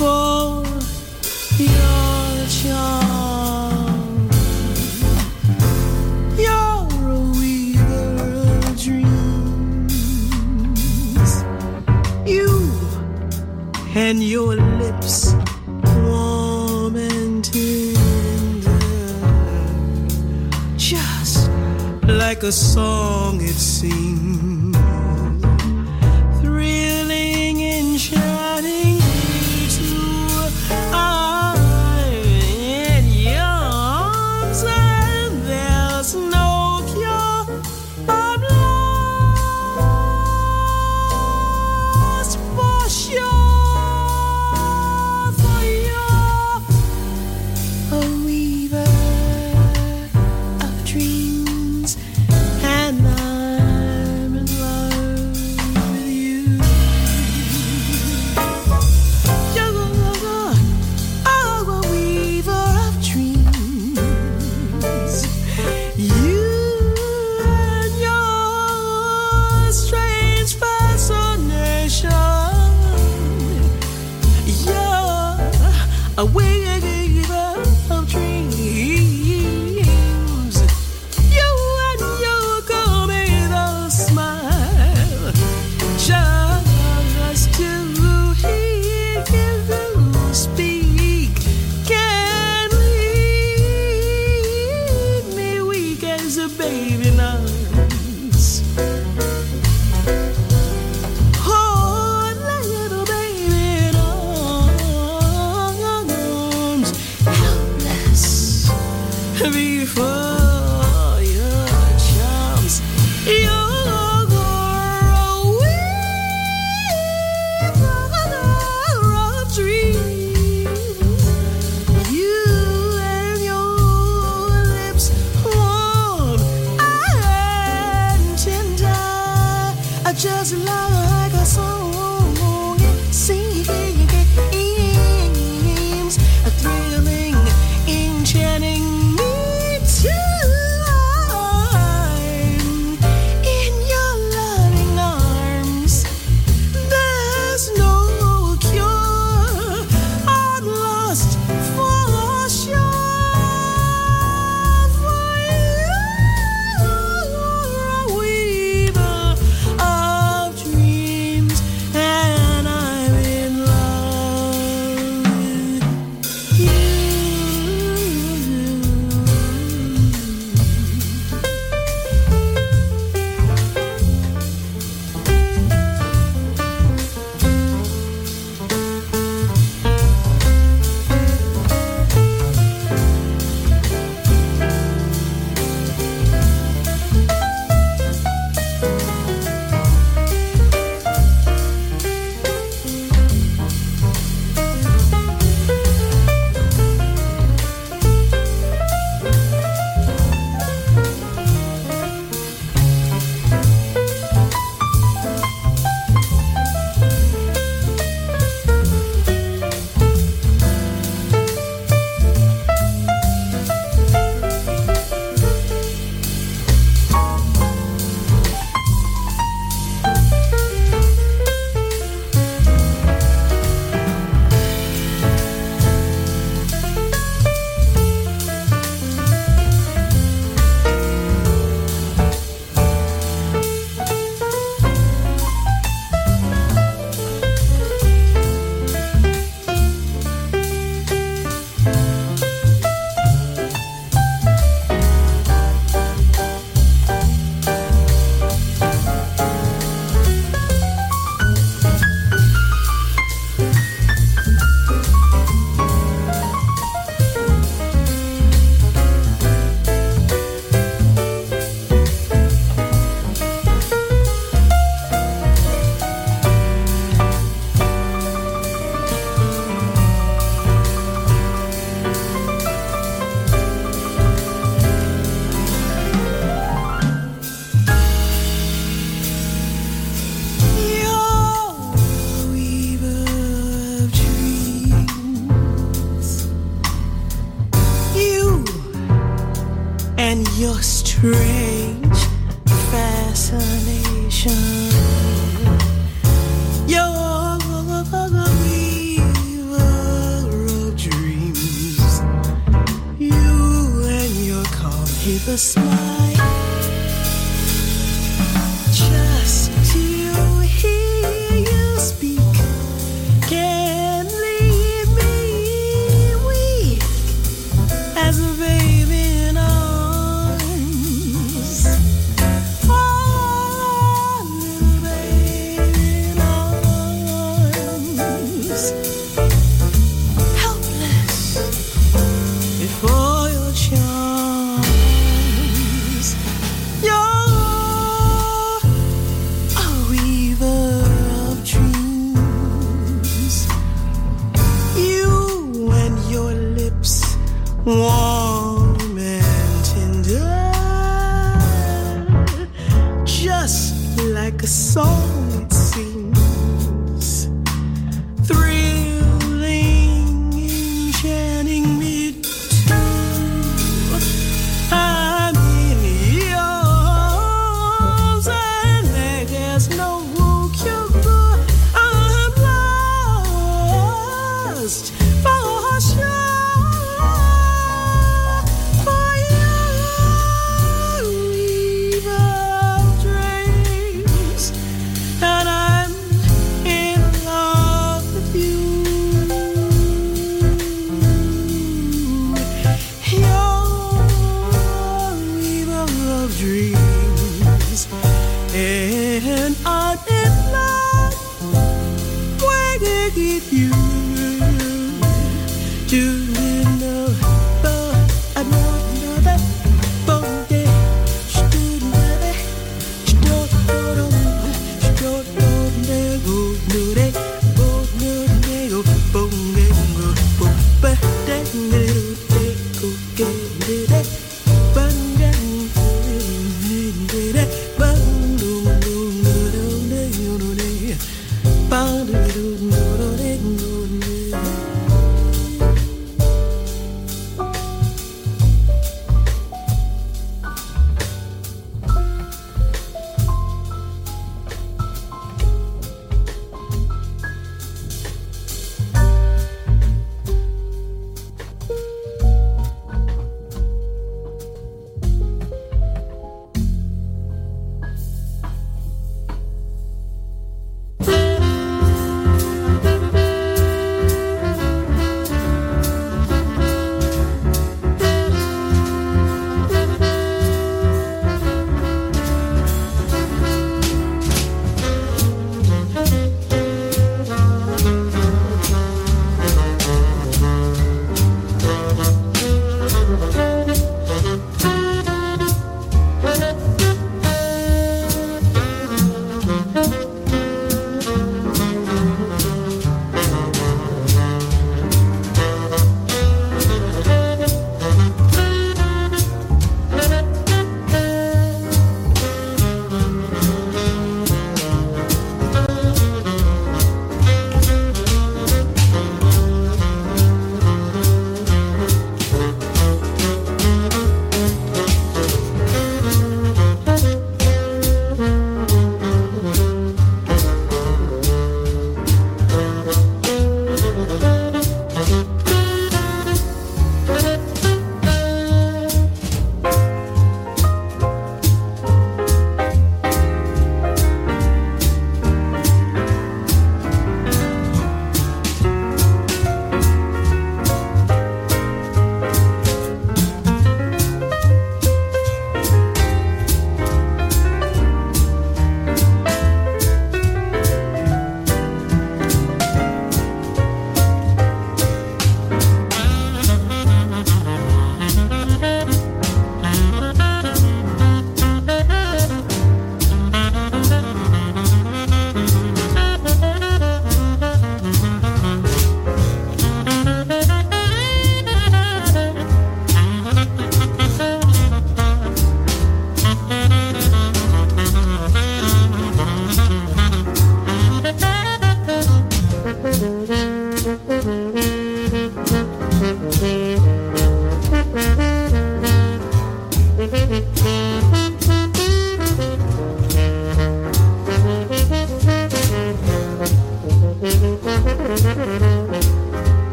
your. you a dreams. You and your lips warm and tender, just like a song it sings. your strange fascination. Your weaver of dreams, you and your calm, the smile. dreams. And I